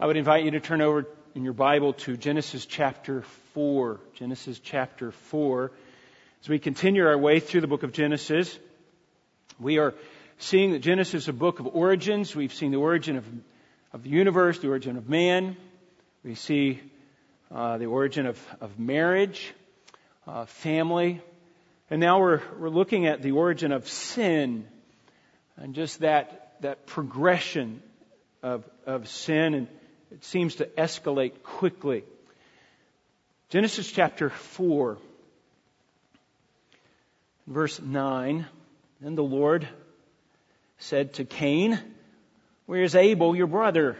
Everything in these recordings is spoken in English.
I would invite you to turn over in your Bible to Genesis chapter 4. Genesis chapter 4. As we continue our way through the book of Genesis, we are seeing that Genesis is a book of origins. We've seen the origin of, of the universe, the origin of man. We see uh, the origin of, of marriage, uh, family. And now we're, we're looking at the origin of sin and just that, that progression of, of sin. And it seems to escalate quickly. Genesis chapter 4, verse 9. Then the Lord said to Cain, Where is Abel, your brother?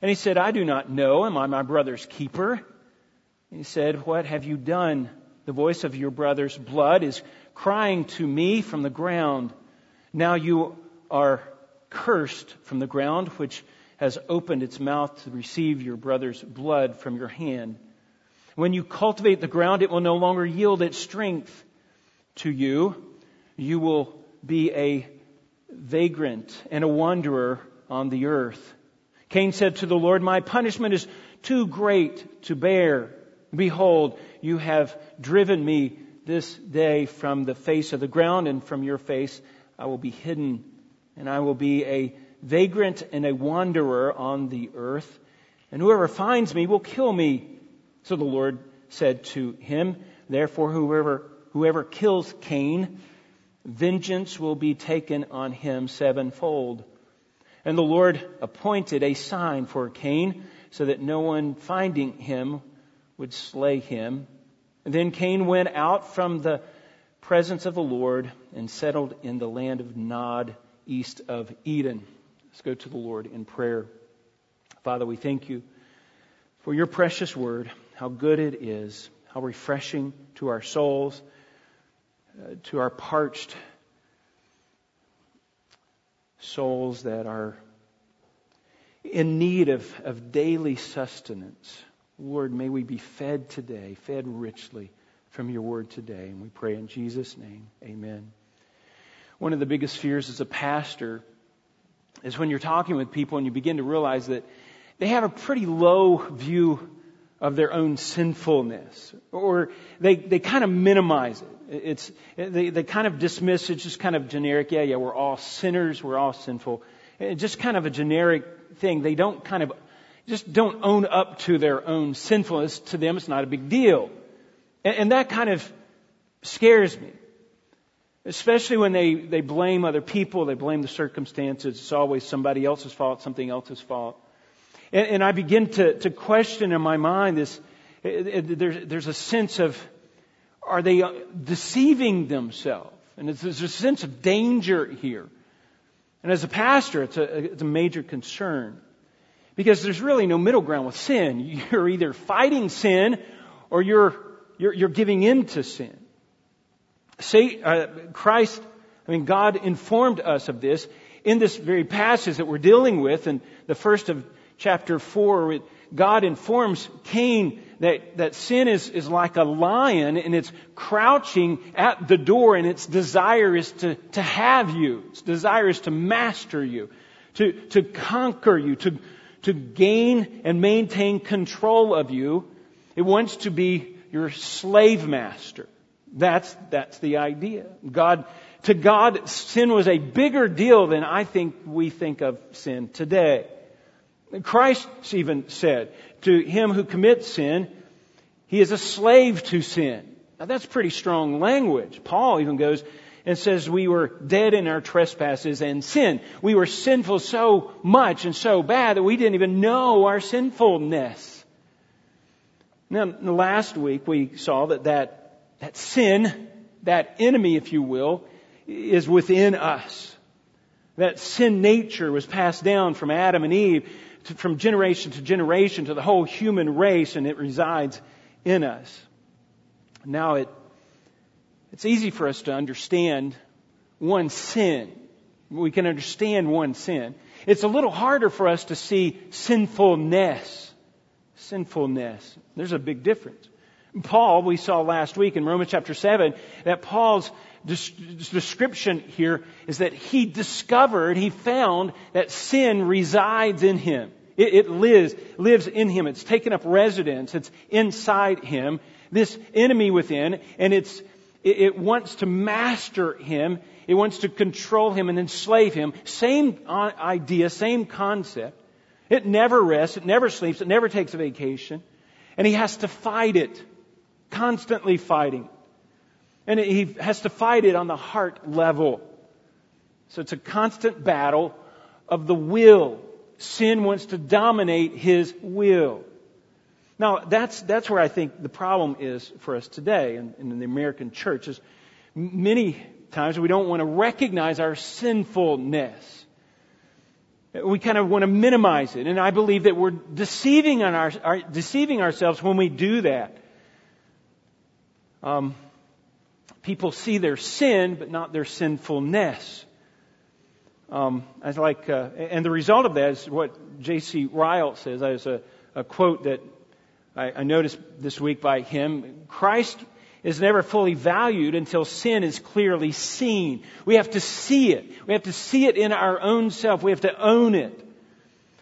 And he said, I do not know. Am I my brother's keeper? And he said, What have you done? The voice of your brother's blood is crying to me from the ground. Now you are cursed from the ground, which has opened its mouth to receive your brother's blood from your hand. When you cultivate the ground, it will no longer yield its strength to you. You will be a vagrant and a wanderer on the earth. Cain said to the Lord, My punishment is too great to bear. Behold, you have driven me this day from the face of the ground, and from your face I will be hidden, and I will be a vagrant and a wanderer on the earth, and whoever finds me will kill me. So the Lord said to him, Therefore, whoever, whoever kills Cain, vengeance will be taken on him sevenfold. And the Lord appointed a sign for Cain, so that no one finding him would slay him. And then Cain went out from the presence of the Lord and settled in the land of Nod, east of Eden. Let's go to the Lord in prayer. Father, we thank you for your precious word, how good it is, how refreshing to our souls, uh, to our parched souls that are in need of, of daily sustenance. Lord, may we be fed today, fed richly from your word today. And we pray in Jesus' name, amen. One of the biggest fears as a pastor is when you're talking with people and you begin to realize that they have a pretty low view of their own sinfulness, or they, they kind of minimize it. It's, they, they kind of dismiss it, just kind of generic, yeah, yeah, we're all sinners, we're all sinful. It's just kind of a generic thing. They don't kind of, just don't own up to their own sinfulness. To them, it's not a big deal. And, and that kind of scares me. Especially when they, they blame other people, they blame the circumstances. It's always somebody else's fault, something else's fault. And, and I begin to, to question in my mind this, eh, eh, there's, there's a sense of, are they deceiving themselves? And there's a sense of danger here. And as a pastor, it's a, it's a major concern. Because there's really no middle ground with sin. You're either fighting sin or you're, you're, you're giving in to sin. Say, uh, Christ, I mean, God informed us of this in this very passage that we're dealing with in the first of chapter 4. God informs Cain that, that sin is, is like a lion and it's crouching at the door and its desire is to, to have you. Its desire is to master you, to, to conquer you, to, to gain and maintain control of you. It wants to be your slave master. That's, that's the idea. God, to God, sin was a bigger deal than I think we think of sin today. Christ even said, to him who commits sin, he is a slave to sin. Now that's pretty strong language. Paul even goes and says we were dead in our trespasses and sin. We were sinful so much and so bad that we didn't even know our sinfulness. Now, last week we saw that that that sin, that enemy, if you will, is within us. That sin nature was passed down from Adam and Eve, to, from generation to generation to the whole human race, and it resides in us. Now it, it's easy for us to understand one sin. We can understand one sin. It's a little harder for us to see sinfulness. Sinfulness. There's a big difference. Paul, we saw last week in Romans chapter 7, that Paul's description here is that he discovered, he found that sin resides in him. It, it lives, lives in him. It's taken up residence. It's inside him. This enemy within, and it's, it, it wants to master him. It wants to control him and enslave him. Same uh, idea, same concept. It never rests. It never sleeps. It never takes a vacation. And he has to fight it. Constantly fighting. And he has to fight it on the heart level. So it's a constant battle of the will. Sin wants to dominate his will. Now, that's, that's where I think the problem is for us today in, in the American church is many times we don't want to recognize our sinfulness. We kind of want to minimize it. And I believe that we're deceiving, on our, our deceiving ourselves when we do that. Um, people see their sin, but not their sinfulness. Um, I like, uh, and the result of that is what J.C. Ryle says. There's a, a quote that I, I noticed this week by him. Christ is never fully valued until sin is clearly seen. We have to see it. We have to see it in our own self. We have to own it.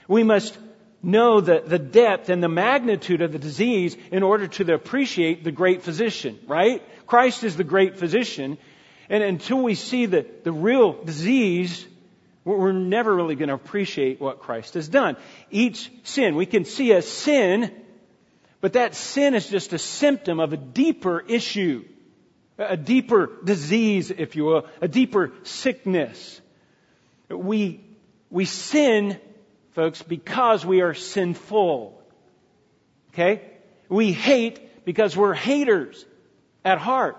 We must know the, the depth and the magnitude of the disease in order to appreciate the great physician, right? Christ is the great physician. And until we see the, the real disease, we're never really going to appreciate what Christ has done. Each sin, we can see a sin, but that sin is just a symptom of a deeper issue, a deeper disease, if you will, a deeper sickness. We, we sin, folks, because we are sinful. Okay? We hate because we're haters at heart.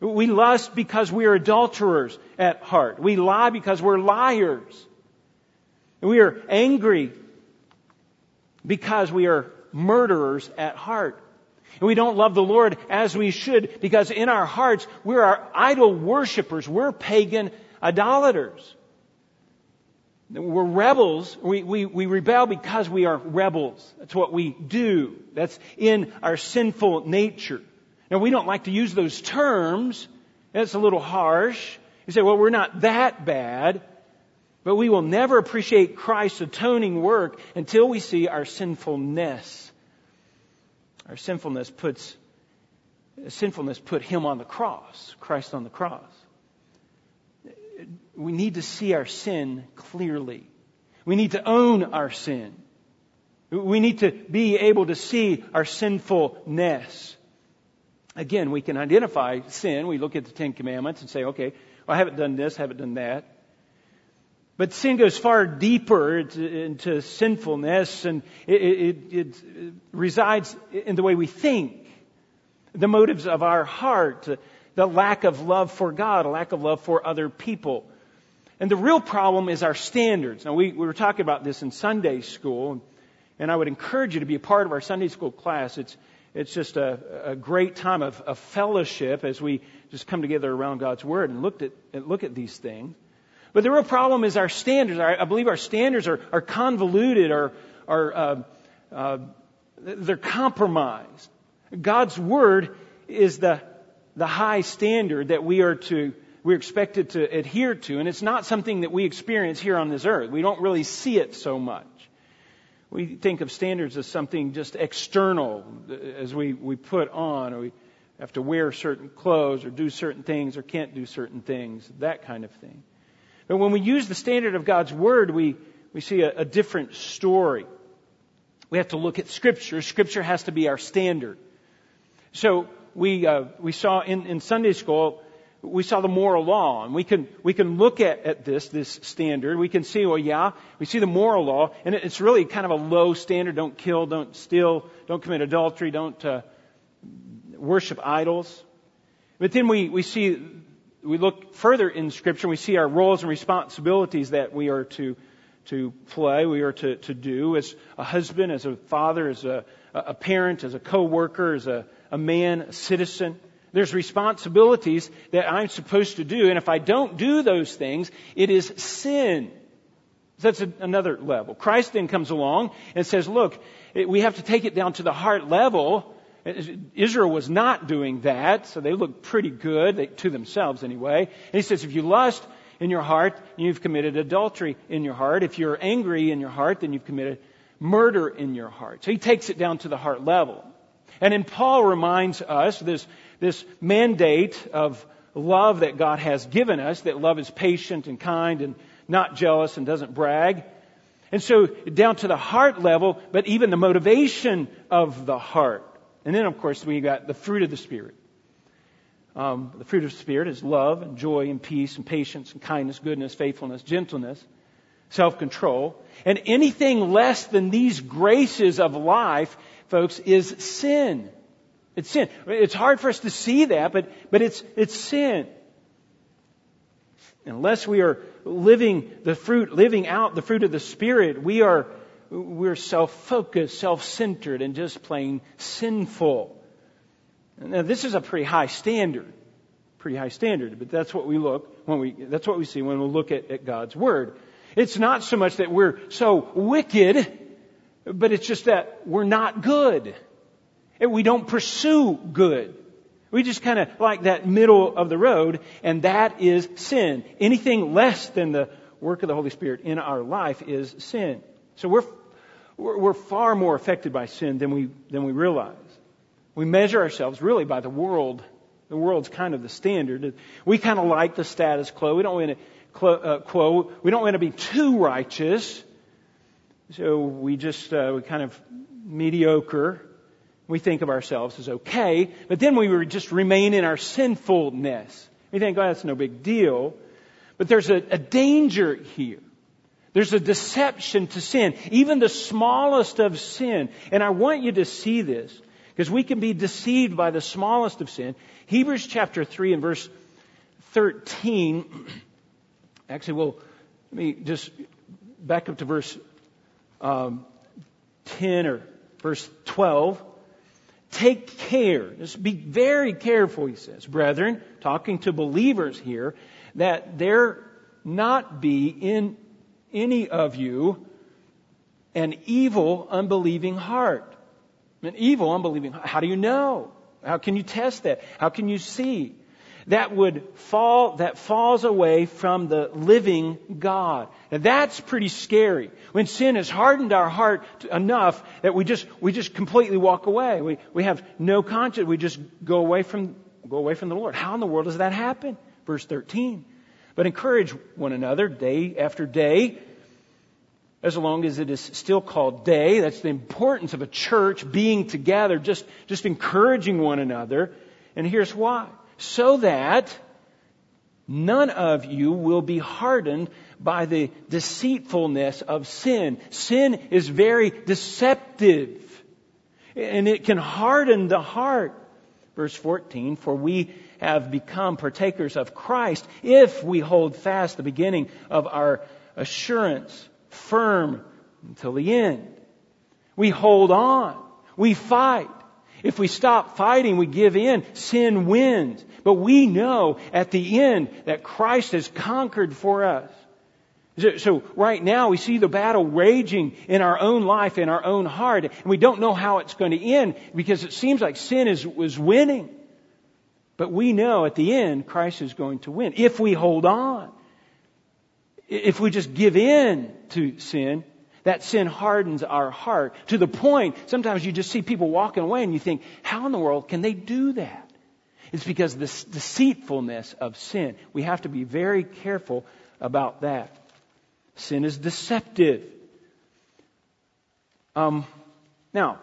We lust because we are adulterers at heart. We lie because we're liars. We are angry because we are murderers at heart. And we don't love the Lord as we should because in our hearts we're our idol worshippers. We're pagan idolaters. We're rebels. We, we, we rebel because we are rebels. That's what we do. That's in our sinful nature. Now, we don't like to use those terms. It's a little harsh. You say, well, we're not that bad. But we will never appreciate Christ's atoning work until we see our sinfulness. Our sinfulness puts, sinfulness put Him on the cross, Christ on the cross. We need to see our sin clearly. We need to own our sin. We need to be able to see our sinfulness. Again, we can identify sin. We look at the Ten Commandments and say, okay, well, I haven't done this, I haven't done that. But sin goes far deeper into sinfulness and it, it, it, resides in the way we think, the motives of our heart, the lack of love for God, a lack of love for other people. And the real problem is our standards. Now, we, we were talking about this in Sunday school, and I would encourage you to be a part of our Sunday school class. It's, it's just a, a great time of, of, fellowship as we just come together around God's Word and look at, look at these things. But the real problem is our standards. I believe our standards are, are convoluted or, or uh, uh, they're compromised. God's Word is the, the high standard that we are to we're expected to adhere to, and it's not something that we experience here on this earth. We don't really see it so much. We think of standards as something just external, as we, we put on, or we have to wear certain clothes, or do certain things, or can't do certain things, that kind of thing. But when we use the standard of God's Word, we, we see a, a different story. We have to look at Scripture. Scripture has to be our standard. So we, uh, we saw in, in Sunday school we saw the moral law, and we can we can look at, at this this standard. We can see, well, yeah, we see the moral law, and it's really kind of a low standard. Don't kill, don't steal, don't commit adultery, don't uh, worship idols. But then we we see we look further in Scripture. We see our roles and responsibilities that we are to to play, we are to to do as a husband, as a father, as a a parent, as a co-worker, as a, a man, a citizen. There's responsibilities that I'm supposed to do, and if I don't do those things, it is sin. That's a, another level. Christ then comes along and says, look, it, we have to take it down to the heart level. Israel was not doing that, so they looked pretty good, they, to themselves anyway. And he says, if you lust in your heart, you've committed adultery in your heart. If you're angry in your heart, then you've committed murder in your heart. So he takes it down to the heart level. And then Paul reminds us this, this mandate of love that God has given us, that love is patient and kind and not jealous and doesn't brag. And so down to the heart level, but even the motivation of the heart. And then of course we got the fruit of the Spirit. Um, the fruit of the Spirit is love and joy and peace and patience and kindness, goodness, faithfulness, gentleness, self-control. And anything less than these graces of life, folks, is sin. It's sin. It's hard for us to see that, but, but it's, it's sin. Unless we are living the fruit, living out the fruit of the Spirit, we are, we're self-focused, self-centered, and just plain sinful. Now, this is a pretty high standard. Pretty high standard, but that's what we look when we, that's what we see when we look at, at God's Word. It's not so much that we're so wicked, but it's just that we're not good. And we don't pursue good. We just kind of like that middle of the road, and that is sin. Anything less than the work of the Holy Spirit in our life is sin. So we're, we're far more affected by sin than we, than we realize. We measure ourselves really by the world. The world's kind of the standard. We kind of like the status quo. We don't want to uh, quo. We don't want to be too righteous. So we just uh, we kind of mediocre. We think of ourselves as okay, but then we just remain in our sinfulness. We think, oh, that's no big deal. But there's a, a danger here. There's a deception to sin, even the smallest of sin. And I want you to see this. Because we can be deceived by the smallest of sin. Hebrews chapter 3 and verse 13. Actually, well, let me just back up to verse um, 10 or verse 12. Take care. Just be very careful, he says, brethren, talking to believers here, that there not be in any of you an evil, unbelieving heart an evil, unbelieving. heart. How do you know? How can you test that? How can you see? That would fall, that falls away from the living God. That's pretty scary. When sin has hardened our heart enough that we just, we just completely walk away. We, we have no conscience. We just go away from, go away from the Lord. How in the world does that happen? Verse 13. But encourage one another day after day as long as it is still called day. That's the importance of a church being together, just, just encouraging one another. And here's why. So that none of you will be hardened by the deceitfulness of sin. Sin is very deceptive. And it can harden the heart. Verse 14, for we have become partakers of Christ if we hold fast the beginning of our assurance firm until the end. We hold on. We fight. If we stop fighting, we give in, sin wins. But we know at the end that Christ has conquered for us. So right now we see the battle raging in our own life, in our own heart, and we don't know how it's going to end because it seems like sin is, was winning. But we know at the end Christ is going to win if we hold on. If we just give in to sin, that sin hardens our heart to the point sometimes you just see people walking away and you think, how in the world can they do that? It's because this deceitfulness of sin. We have to be very careful about that. Sin is deceptive. Um, now,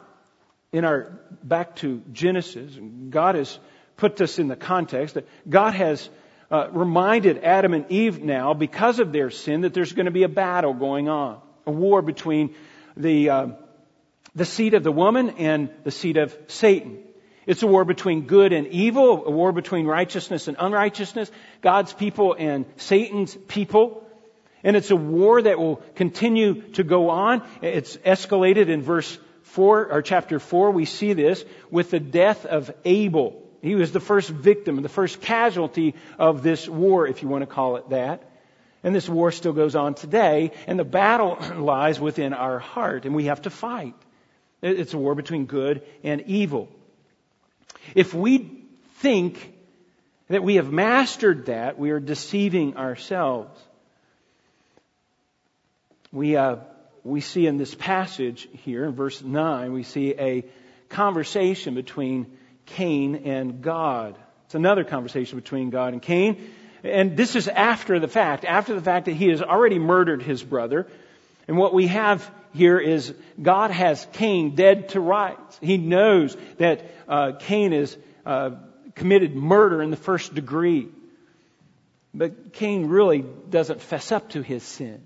in our back to Genesis, God has put this in the context that God has uh, reminded Adam and Eve now, because of their sin, that there's going to be a battle going on, a war between the uh, the seed of the woman and the seed of Satan. It's a war between good and evil, a war between righteousness and unrighteousness, God's people and Satan's people. And it's a war that will continue to go on. It's escalated in verse 4, or chapter 4, we see this with the death of Abel. He was the first victim, the first casualty of this war, if you want to call it that. And this war still goes on today, and the battle lies within our heart, and we have to fight. It's a war between good and evil. If we think that we have mastered that, we are deceiving ourselves. We, uh, we see in this passage here in verse 9, we see a conversation between Cain and God. It's another conversation between God and Cain. And this is after the fact, after the fact that he has already murdered his brother. And what we have here is God has Cain dead to rights. He knows that uh, Cain has uh, committed murder in the first degree. But Cain really doesn't fess up to his sin.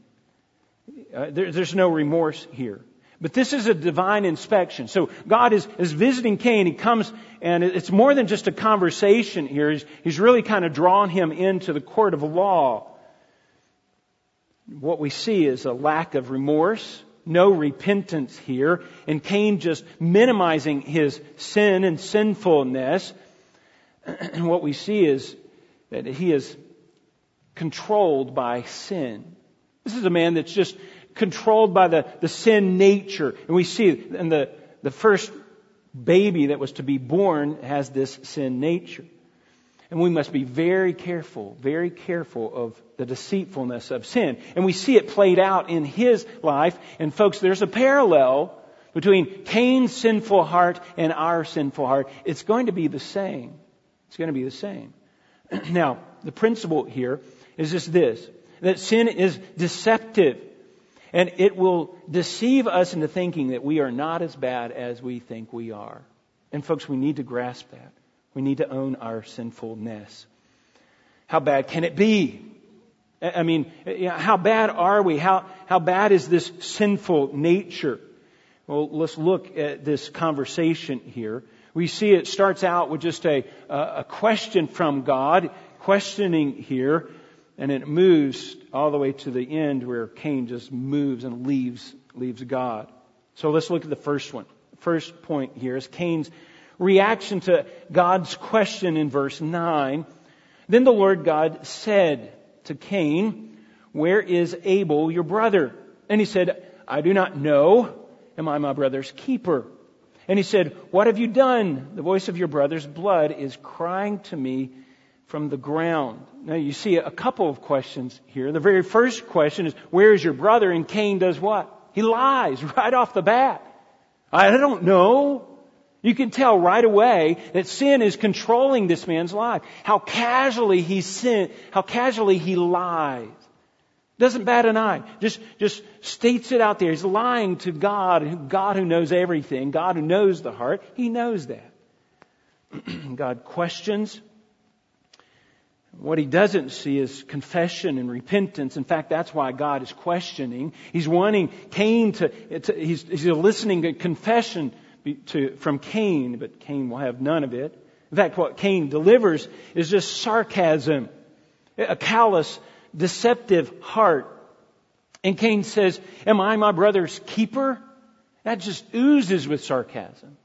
Uh, there, there's no remorse here. But this is a divine inspection. So God is, is visiting Cain. He comes, and it's more than just a conversation here. He's, he's really kind of drawn him into the court of law. What we see is a lack of remorse, no repentance here, and Cain just minimizing his sin and sinfulness. And what we see is that he is controlled by sin. This is a man that's just controlled by the, the sin nature. And we see in the, the first baby that was to be born has this sin nature. And we must be very careful, very careful of the deceitfulness of sin. And we see it played out in his life. And folks, there's a parallel between Cain's sinful heart and our sinful heart. It's going to be the same. It's going to be the same. now, the principle here is just this, that sin is deceptive. And it will deceive us into thinking that we are not as bad as we think we are. And folks, we need to grasp that. We need to own our sinfulness. How bad can it be? I mean, how bad are we? How, how bad is this sinful nature? Well, let's look at this conversation here. We see it starts out with just a, a question from God, questioning here, and it moves all the way to the end where Cain just moves and leaves, leaves God. So let's look at the first one. First point here is Cain's reaction to God's question in verse 9. Then the Lord God said to Cain, Where is Abel, your brother? And he said, I do not know. Am I my brother's keeper? And he said, What have you done? The voice of your brother's blood is crying to me from the ground. Now you see a couple of questions here. The very first question is, where is your brother? And Cain does what? He lies right off the bat. I don't know. You can tell right away that sin is controlling this man's life. How casually he sin, how casually he lies. Doesn't bat an eye. Just, just states it out there. He's lying to God, God who knows everything, God who knows the heart. He knows that. God questions what he doesn't see is confession and repentance. In fact, that's why God is questioning. He's wanting Cain to, to he's, he's listening to confession to, from Cain, but Cain will have none of it. In fact, what Cain delivers is just sarcasm, a callous, deceptive heart. And Cain says, Am I my brother's keeper? That just oozes with sarcasm.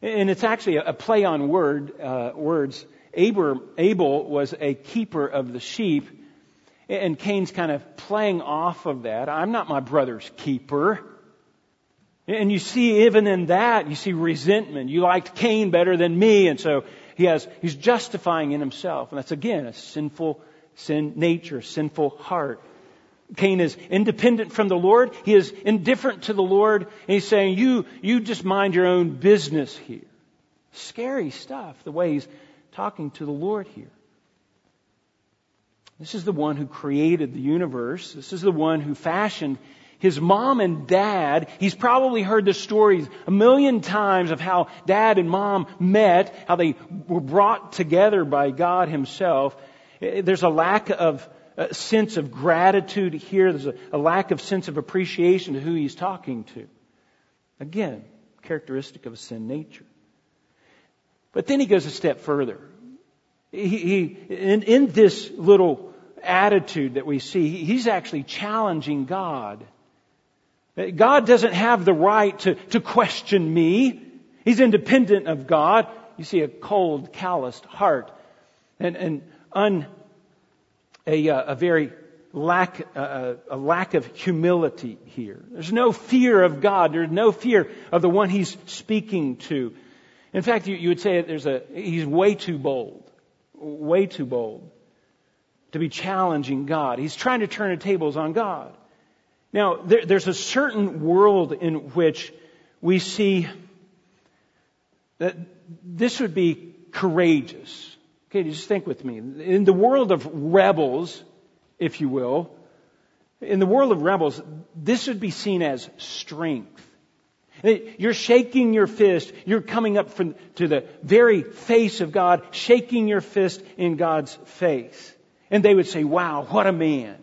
And it's actually a play on word, uh, words. Abel was a keeper of the sheep, and Cain's kind of playing off of that. I'm not my brother's keeper. And you see even in that, you see resentment. You liked Cain better than me, and so he has, he's justifying in himself. And that's again a sinful sin nature, sinful heart. Cain is independent from the Lord. He is indifferent to the Lord. And he's saying, you, you just mind your own business here. Scary stuff, the way he's talking to the Lord here. This is the one who created the universe. This is the one who fashioned his mom and dad. He's probably heard the stories a million times of how dad and mom met, how they were brought together by God himself. Eh, eh, there's a lack of a sense of gratitude here. There's a, a lack of sense of appreciation to who he's talking to. Again, characteristic of a sin nature. But then he goes a step further. He, he in, in this little attitude that we see, he's actually challenging God. God doesn't have the right to, to question me. He's independent of God. You see a cold, calloused heart and, and un, a, uh, a very lack, uh, a lack of humility here. There's no fear of God. There's no fear of the one he's speaking to. In fact, you, you would say there's a, he's way too bold. Way too bold to be challenging God. He's trying to turn the tables on God. Now, there, there's a certain world in which we see that this would be courageous. Okay, just think with me. In the world of rebels, if you will, in the world of rebels, this would be seen as strength. You're shaking your fist. You're coming up from, to the very face of God, shaking your fist in God's face. And they would say, wow, what a man.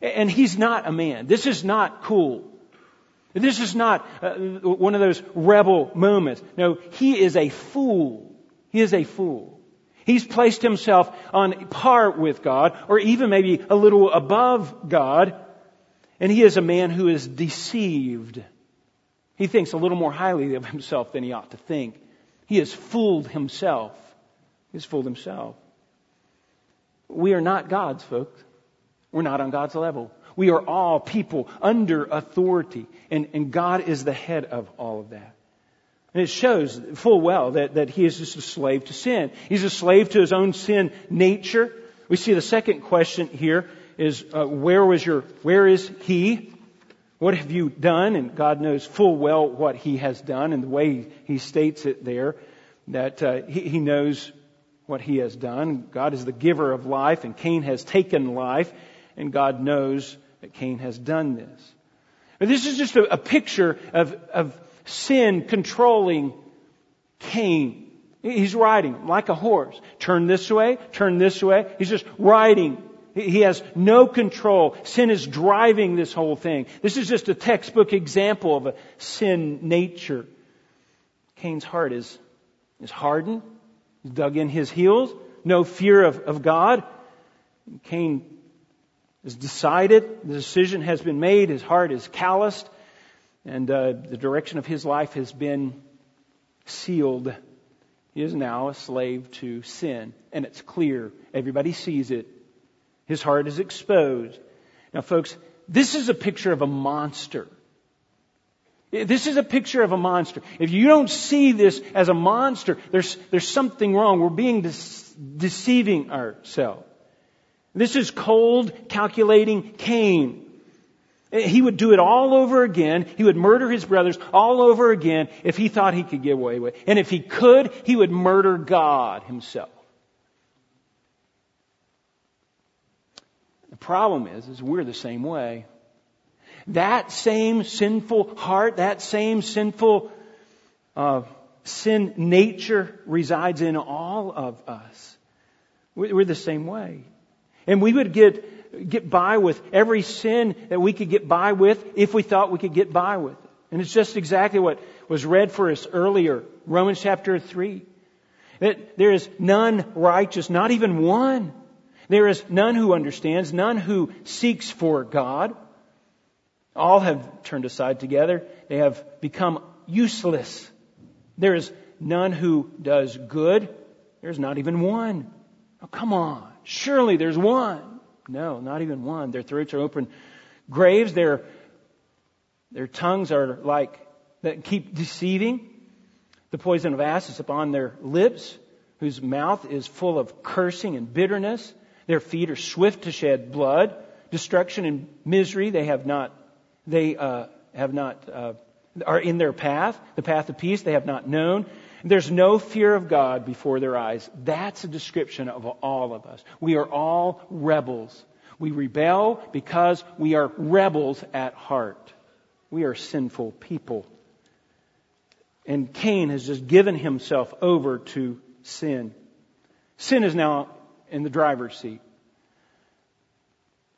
And he's not a man. This is not cool. This is not uh, one of those rebel moments. No, he is a fool. He is a fool. He's placed himself on par with God, or even maybe a little above God, and he is a man who is deceived. He thinks a little more highly of himself than he ought to think. He has fooled himself. He's fooled himself. We are not gods, folks. We're not on God's level. We are all people under authority, and, and God is the head of all of that. And it shows full well that, that he is just a slave to sin. He's a slave to his own sin nature. We see the second question here is uh, where was your where is he? What have you done? And God knows full well what he has done, and the way he states it there, that uh, he, he knows what he has done. God is the giver of life, and Cain has taken life, and God knows that Cain has done this. But this is just a, a picture of, of sin controlling Cain. He's riding like a horse. Turn this way, turn this way. He's just riding. He has no control. Sin is driving this whole thing. This is just a textbook example of a sin nature. Cain's heart is, is hardened. He's dug in his heels. No fear of, of God. Cain has decided. The decision has been made. His heart is calloused. And uh, the direction of his life has been sealed. He is now a slave to sin. And it's clear. Everybody sees it. His heart is exposed. Now, folks, this is a picture of a monster. This is a picture of a monster. If you don't see this as a monster, there's, there's something wrong. We're being de- deceiving ourselves. This is cold, calculating Cain. He would do it all over again. He would murder his brothers all over again if he thought he could get away with it. And if he could, he would murder God himself. Problem is, is we're the same way. That same sinful heart, that same sinful uh, sin nature resides in all of us. We're the same way. And we would get, get by with every sin that we could get by with if we thought we could get by with it. And it's just exactly what was read for us earlier, Romans chapter 3. That there is none righteous, not even one. There is none who understands, none who seeks for God. All have turned aside together. They have become useless. There is none who does good. There's not even one. Oh, come on. Surely there's one. No, not even one. Their throats are open graves. Their, their tongues are like, that keep deceiving. The poison of asps is upon their lips, whose mouth is full of cursing and bitterness. Their feet are swift to shed blood. Destruction and misery they have not, they uh, have not, uh, are in their path. The path of peace they have not known. There's no fear of God before their eyes. That's a description of all of us. We are all rebels. We rebel because we are rebels at heart. We are sinful people. And Cain has just given himself over to sin. Sin is now in the driver's seat.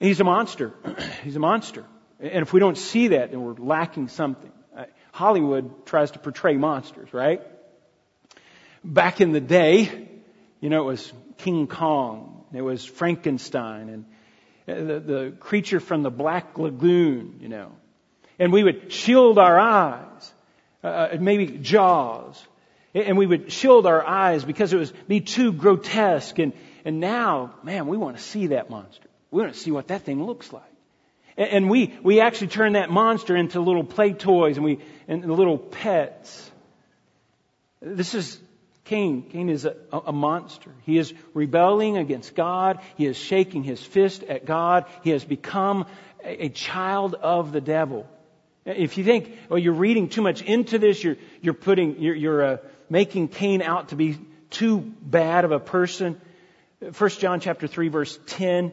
He's a monster. He's a monster. And if we don't see that, then we're lacking something. Hollywood tries to portray monsters, right? back in the day, you know, it was King Kong, it was Frankenstein, and the, the creature from the Black Lagoon, you know. And we would shield our eyes, uh, uh maybe Jaws, and we would shield our eyes because it was be too grotesque. And and now, man, we want to see that monster. We want to see what that thing looks like. And, and we we actually turn that monster into little play toys and we and little pets. This is Cain. Cain is a, a, monster. He is rebelling against God. He is shaking his fist at God. He has become a, a child of the devil. If you think, well, you're reading too much into this, you're, you're putting, you're, you're uh, making Cain out to be too bad of a person. 1 John chapter 3 verse 10,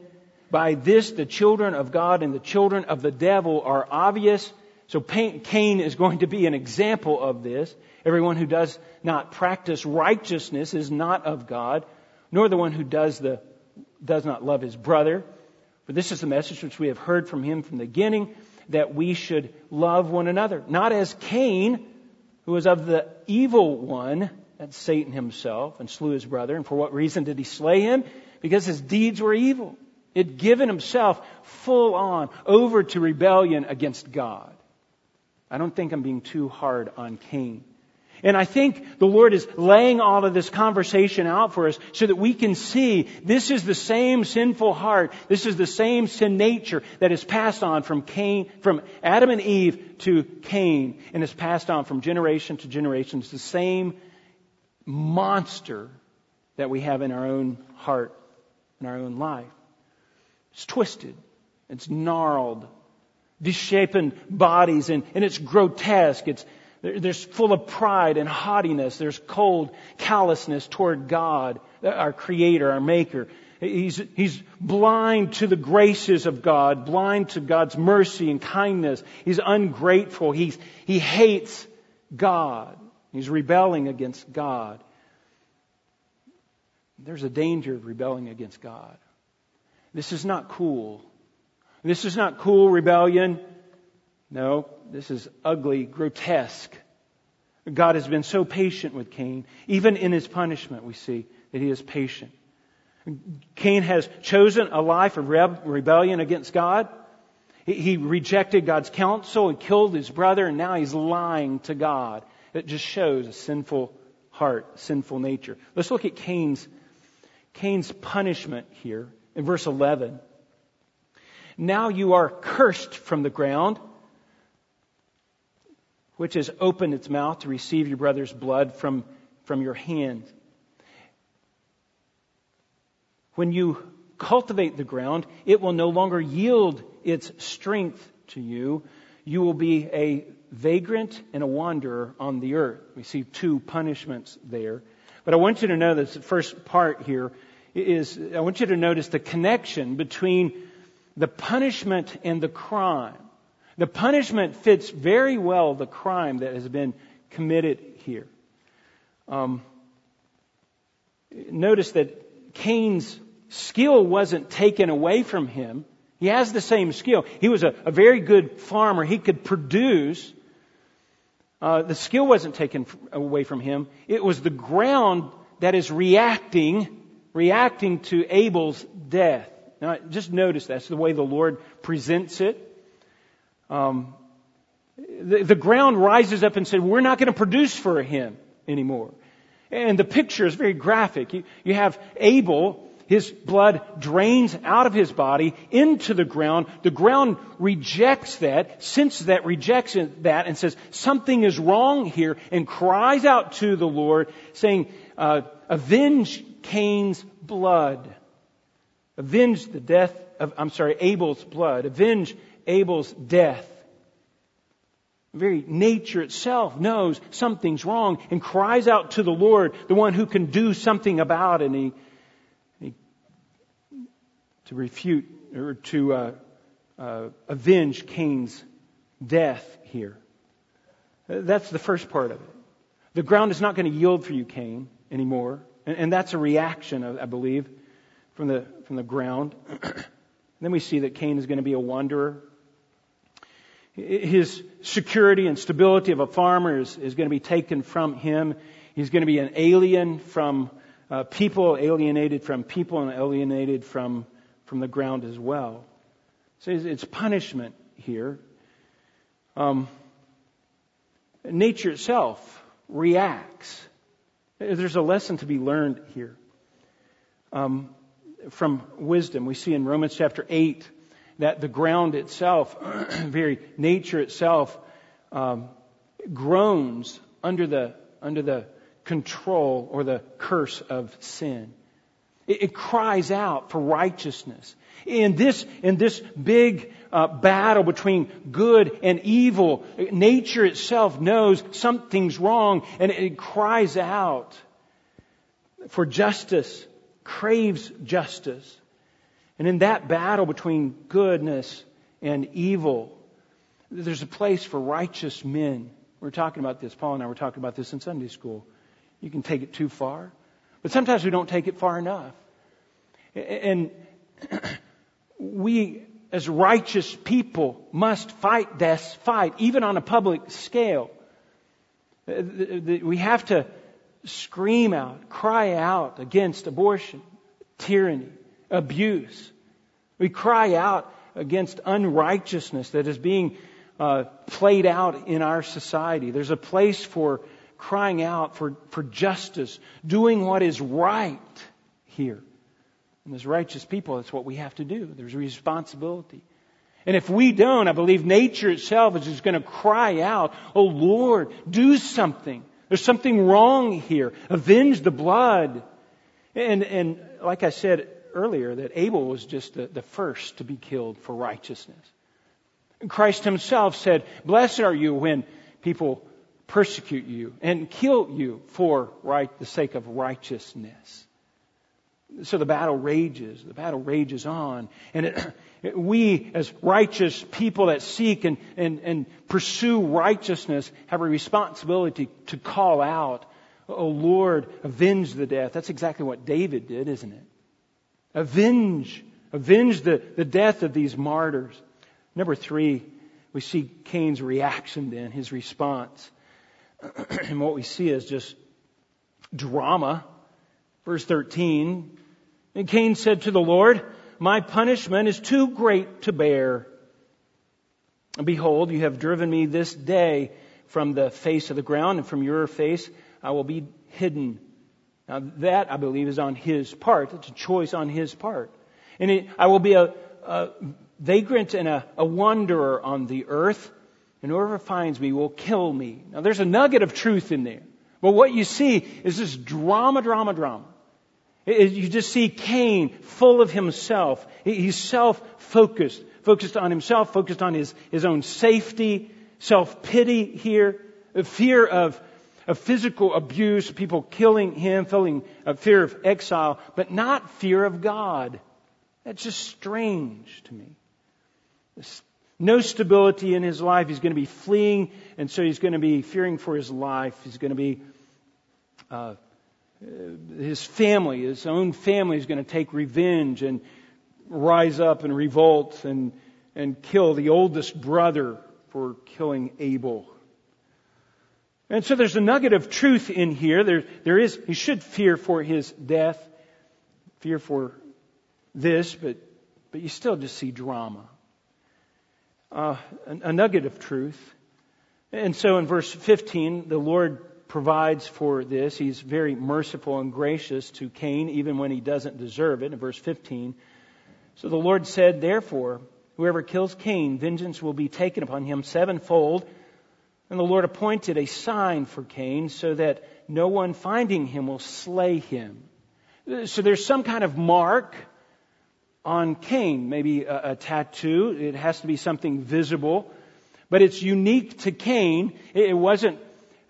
by this the children of God and the children of the devil are obvious. So Cain is going to be an example of this. Everyone who does not practice righteousness is not of God, nor the one who does the, does not love his brother. For this is the message which we have heard from him from the beginning, that we should love one another. Not as Cain, who was of the evil one, that's Satan himself, and slew his brother. And for what reason did he slay him? Because his deeds were evil. He'd given himself full on over to rebellion against God. I don't think I'm being too hard on Cain. And I think the Lord is laying all of this conversation out for us so that we can see this is the same sinful heart. This is the same sin nature that is passed on from Cain, from Adam and Eve to Cain and is passed on from generation to generation. It's the same monster that we have in our own heart, in our own life. It's twisted. It's gnarled. Misshapen bodies and, and it's grotesque. It's there's full of pride and haughtiness. There's cold callousness toward God, our creator, our maker. He's, he's blind to the graces of God, blind to God's mercy and kindness. He's ungrateful. He's, he hates God. He's rebelling against God. There's a danger of rebelling against God. This is not cool. This is not cool rebellion. No, this is ugly, grotesque. God has been so patient with Cain. Even in his punishment, we see that he is patient. Cain has chosen a life of rebellion against God. He rejected God's counsel and killed his brother, and now he's lying to God. It just shows a sinful heart, sinful nature. Let's look at Cain's, Cain's punishment here in verse 11. Now you are cursed from the ground which has opened its mouth to receive your brother's blood from, from your hand. When you cultivate the ground, it will no longer yield its strength to you. You will be a vagrant and a wanderer on the earth. We see two punishments there. But I want you to know the first part here is, I want you to notice the connection between the punishment and the crime. The punishment fits very well the crime that has been committed here. Um, notice that Cain's skill wasn't taken away from him. He has the same skill. He was a, a very good farmer. He could produce. Uh, the skill wasn't taken away from him. It was the ground that is reacting, reacting to Abel's death. Now, just notice that's the way the Lord presents it um, the, the ground rises up and said, we're not going to produce for him anymore. And the picture is very graphic. You, you have Abel, his blood drains out of his body into the ground. The ground rejects that, senses that, rejects that, and says, something is wrong here, and cries out to the Lord, saying, uh, avenge Cain's blood. Avenge the death of, I'm sorry, Abel's blood. Avenge Abel's death. The very nature itself knows something's wrong and cries out to the Lord, the one who can do something about it. And he, to refute or to uh, uh, avenge Cain's death here. That's the first part of it. The ground is not going to yield for you, Cain, anymore. And, and that's a reaction, I believe, from the, from the ground. then we see that Cain is going to be a wanderer his security and stability of a farmer is, is going to be taken from him. He's going to be an alien from uh, people, alienated from people, and alienated from, from the ground as well. So it's punishment here. Um, nature itself reacts. There's a lesson to be learned here um, from wisdom. We see in Romans chapter 8 that the ground itself, very nature itself, um, groans under the under the control or the curse of sin. It, it cries out for righteousness. In this, in this big uh, battle between good and evil, nature itself knows something's wrong and it cries out for justice, craves justice. And in that battle between goodness and evil, there's a place for righteous men. We're talking about this. Paul and I were talking about this in Sunday school. You can take it too far, but sometimes we don't take it far enough. And we, as righteous people, must fight this fight, even on a public scale. Uh, we have to scream out, cry out against abortion, tyranny, abuse. We cry out against unrighteousness that is being uh, played out in our society. There's a place for crying out for, for justice, doing what is right here. And as righteous people, that's what we have to do. There's responsibility. And if we don't, I believe nature itself is just going to cry out, Oh Lord, do something. There's something wrong here. Avenge the blood. And, and like I said earlier, that Abel was just the, the first to be killed for righteousness. Christ himself said, Blessed are you when people persecute you and kill you for right, the sake of righteousness. So the battle rages, the battle rages on. And it, it, we, as righteous people that seek and, and, and pursue righteousness, have a responsibility to call out, Oh Lord, avenge the death. That's exactly what David did, isn't it? Avenge, avenge the, the death of these martyrs. Number three, we see Cain's reaction then, his response. And what we see is just drama. Verse 13, and Cain said to the Lord, My punishment is too great to bear. Behold, you have driven me this day from the face of the ground, and from your face I will be hidden. Now that, I believe, is on his part. It's a choice on his part. And it, I will be a, a vagrant and a, a wanderer on the earth, and whoever finds me will kill me. Now there's a nugget of truth in there. But what you see is this drama, drama, drama. You just see Cain full of himself. He's self-focused, focused on himself, focused on his, his own safety, self-pity here, fear of, of physical abuse, people killing him, feeling a fear of exile, but not fear of God. That's just strange to me. There's no stability in his life. He's going to be fleeing, and so he's going to be fearing for his life. He's going to be uh, his family, his own family is going to take revenge and rise up and revolt and, and kill the oldest brother for killing Abel. And so there's a nugget of truth in here. There, there is, he should fear for his death, fear for this, but, but you still just see drama. Uh, a, a nugget of truth. And so in verse 15, the Lord provides for this. He's very merciful and gracious to Cain, even when he doesn't deserve it, in verse 15. So the Lord said, Therefore, whoever kills Cain, vengeance will be taken upon him sevenfold. And the Lord appointed a sign for Cain so that no one finding him will slay him. So there's some kind of mark on Cain, maybe a, a tattoo. It has to be something visible. But it's unique to Cain. It wasn't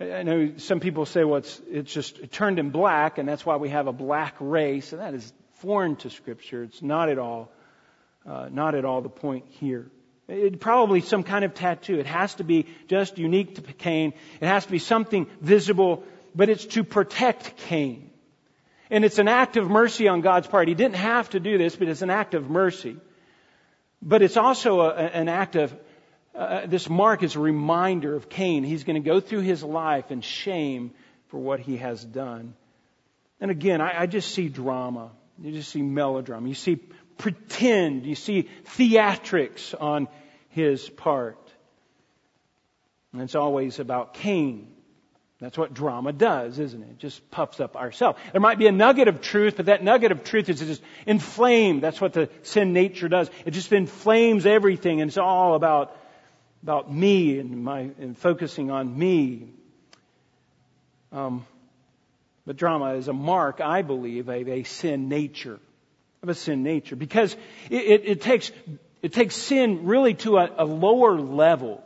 I know some people say, well, it's, it's just it turned in black, and that's why we have a black race, and that is foreign to Scripture. It's not at all, uh, not at all the point here. It probably some kind of tattoo. It has to be just unique to Cain. It has to be something visible, but it's to protect Cain. And it's an act of mercy on God's part. He didn't have to do this, but it's an act of mercy. But it's also a, an act of uh, this mark is a reminder of Cain. He's going to go through his life in shame for what he has done. And again, I, I just see drama. You just see melodrama. You see pretend. You see theatrics on his part. And it's always about Cain. That's what drama does, isn't it? It just puffs up ourselves. There might be a nugget of truth, but that nugget of truth is just inflamed. That's what the sin nature does. It just inflames everything, and it's all about about me and my and focusing on me. Um, But drama is a mark, I believe, of a sin nature. Of a sin nature. Because it, it, it takes, it takes sin really to a, a lower level.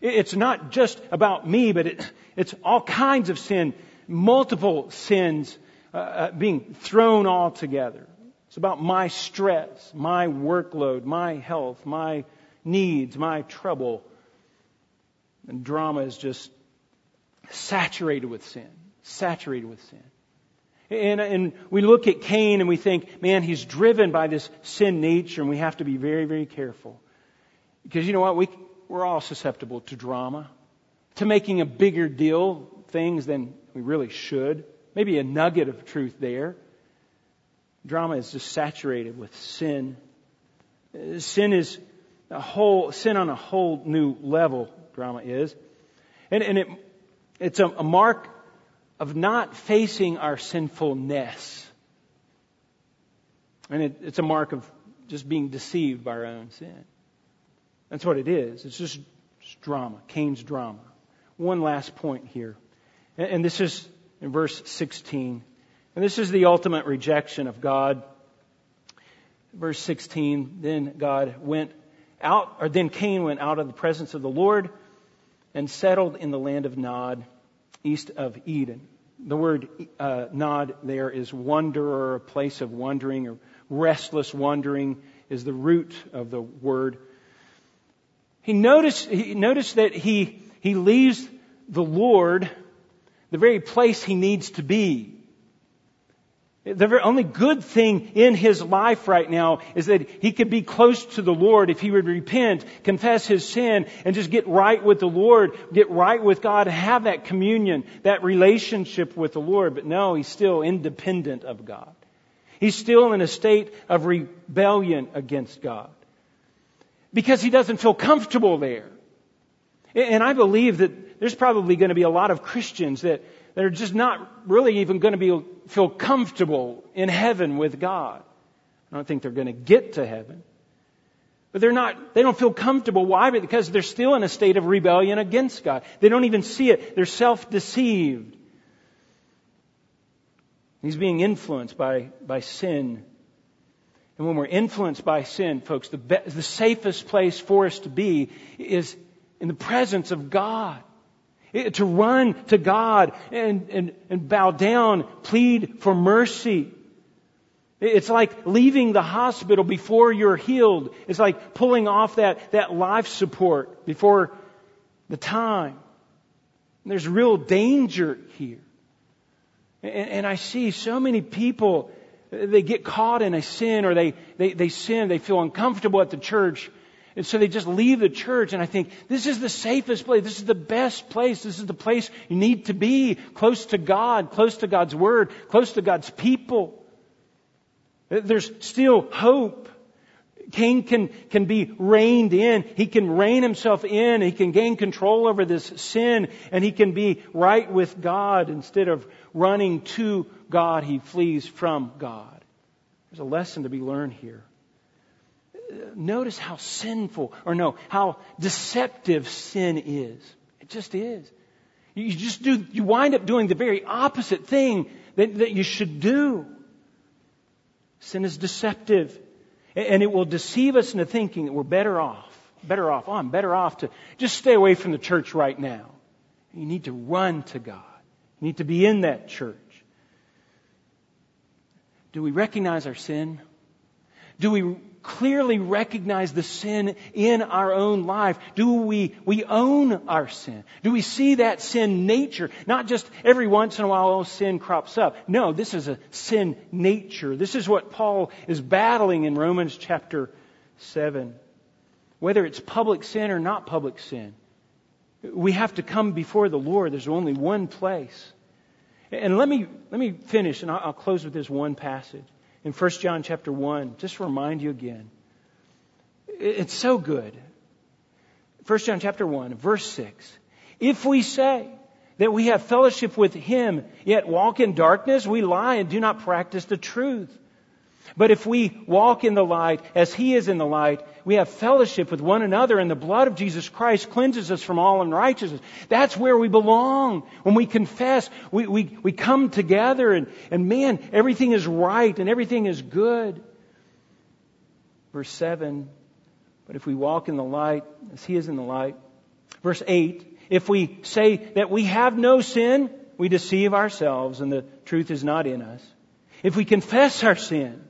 It, it's not just about me, but it, it's all kinds of sin, multiple sins uh, uh, being thrown all together. It's about my stress, my workload, my health, my needs, my trouble. And drama is just saturated with sin. Saturated with sin. And, and we look at Cain and we think, man, he's driven by this sin nature and we have to be very, very careful. Because you know what? We, we're all susceptible to drama, to making a bigger deal things than we really should. Maybe a nugget of truth there. Drama is just saturated with sin. Sin is a whole, sin on a whole new level, drama is. And, and it, it's a, a mark of not facing our sinfulness. And it, it's a mark of just being deceived by our own sin. That's what it is. It's just, drama, Cain's drama. One last point here. And, and this is in verse 16. And this is the ultimate rejection of God. Verse 16, then God went out, or then Cain went out of the presence of the Lord and settled in the land of Nod, east of Eden. The word uh, Nod there is wanderer, a place of wandering, or restless wandering is the root of the word. He noticed, he noticed that he, he leaves the Lord, the very place he needs to be. The only good thing in his life right now is that he could be close to the Lord if he would repent, confess his sin, and just get right with the Lord, get right with God, have that communion, that relationship with the Lord. But no, he's still independent of God. He's still in a state of rebellion against God. Because he doesn't feel comfortable there. And I believe that there's probably going to be a lot of Christians that they're just not really even going to be, feel comfortable in heaven with God. I don't think they're going to get to heaven. But they're not, they don't feel comfortable. Why? Because they're still in a state of rebellion against God. They don't even see it. They're self-deceived. He's being influenced by, by sin. And when we're influenced by sin, folks, the, be, the safest place for us to be is in the presence of God to run to God and, and, and bow down, plead for mercy. It's like leaving the hospital before you're healed. It's like pulling off that, that life support before the time. And there's real danger here. And, and I see so many people, they get caught in a sin or they, they, they sin, they feel uncomfortable at the church, and so they just leave the church, and I think, this is the safest place. This is the best place. This is the place you need to be, close to God, close to God's Word, close to God's people. There's still hope. Cain can, can be reined in. He can rein himself in. He can gain control over this sin, and he can be right with God. Instead of running to God, he flees from God. There's a lesson to be learned here notice how sinful, or no, how deceptive sin is. It just is. You just do, you wind up doing the very opposite thing that, that you should do. Sin is deceptive. And it will deceive us into thinking that we're better off. Better off. Oh, I'm better off to just stay away from the church right now. You need to run to God. You need to be in that church. Do we recognize our sin? Do we clearly recognize the sin in our own life? Do we, we own our sin? Do we see that sin nature? Not just every once in a while, oh, sin crops up. No, this is a sin nature. This is what Paul is battling in Romans chapter 7. Whether it's public sin or not public sin, we have to come before the Lord. There's only one place. And let me, let me finish, and I'll close with this one passage in 1 John chapter 1, just to remind you again. It's so good. 1 John chapter 1, verse 6. If we say that we have fellowship with Him, yet walk in darkness, we lie and do not practice the truth. But if we walk in the light as He is in the light, we have fellowship with one another and the blood of Jesus Christ cleanses us from all unrighteousness. That's where we belong. When we confess, we, we, we come together and, and man, everything is right and everything is good. Verse 7, but if we walk in the light as He is in the light. Verse 8, if we say that we have no sin, we deceive ourselves and the truth is not in us. If we confess our sin,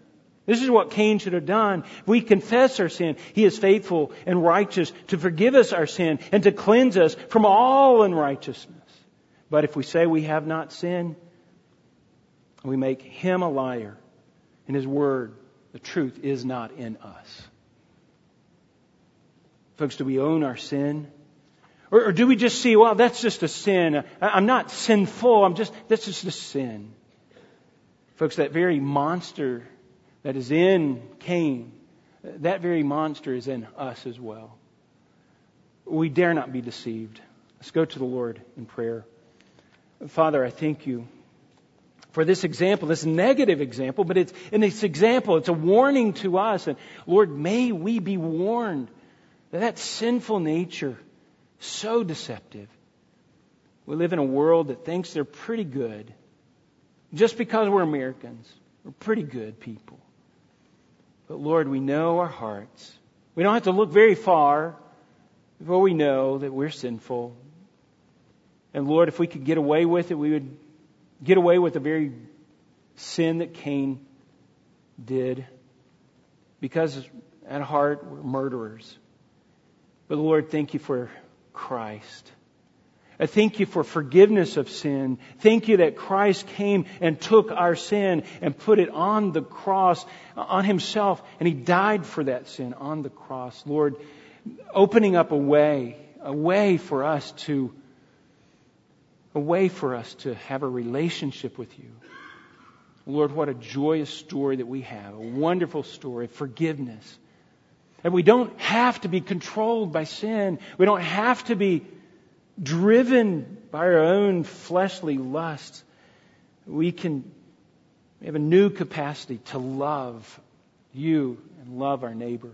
this is what Cain should have done. We confess our sin, he is faithful and righteous to forgive us our sin and to cleanse us from all unrighteousness. But if we say we have not sinned, we make him a liar, and his word, the truth, is not in us. Folks, do we own our sin? Or, or do we just see, well, that's just a sin. I, I'm not sinful. I'm just, that's just a sin. Folks, that very monster that is in Cain, that very monster is in us as well. We dare not be deceived. Let's go to the Lord in prayer. Father, I thank you for this example, this negative example, but it's in this example, it's a warning to us. And Lord, may we be warned that that sinful nature, so deceptive. We live in a world that thinks they're pretty good. Just because we're Americans, we're pretty good people. But Lord, we know our hearts. We don't have to look very far before we know that we're sinful. And Lord, if we could get away with it, we would get away with the very sin that Cain did. Because at heart, we're murderers. But Lord, thank you for Christ. I thank you for forgiveness of sin. Thank you that Christ came and took our sin and put it on the cross, uh, on himself, and he died for that sin on the cross. Lord, opening up a way, a way for us to, a way for us to have a relationship with you. Lord, what a joyous story that we have, a wonderful story of forgiveness. And we don't have to be controlled by sin. We don't have to be driven by our own fleshly lusts, we can have a new capacity to love you and love our neighbor.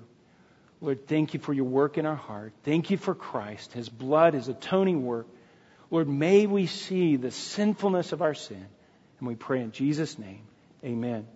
Lord, thank you for your work in our heart. Thank you for Christ, his blood, his atoning work. Lord, may we see the sinfulness of our sin. And we pray in Jesus' name, amen.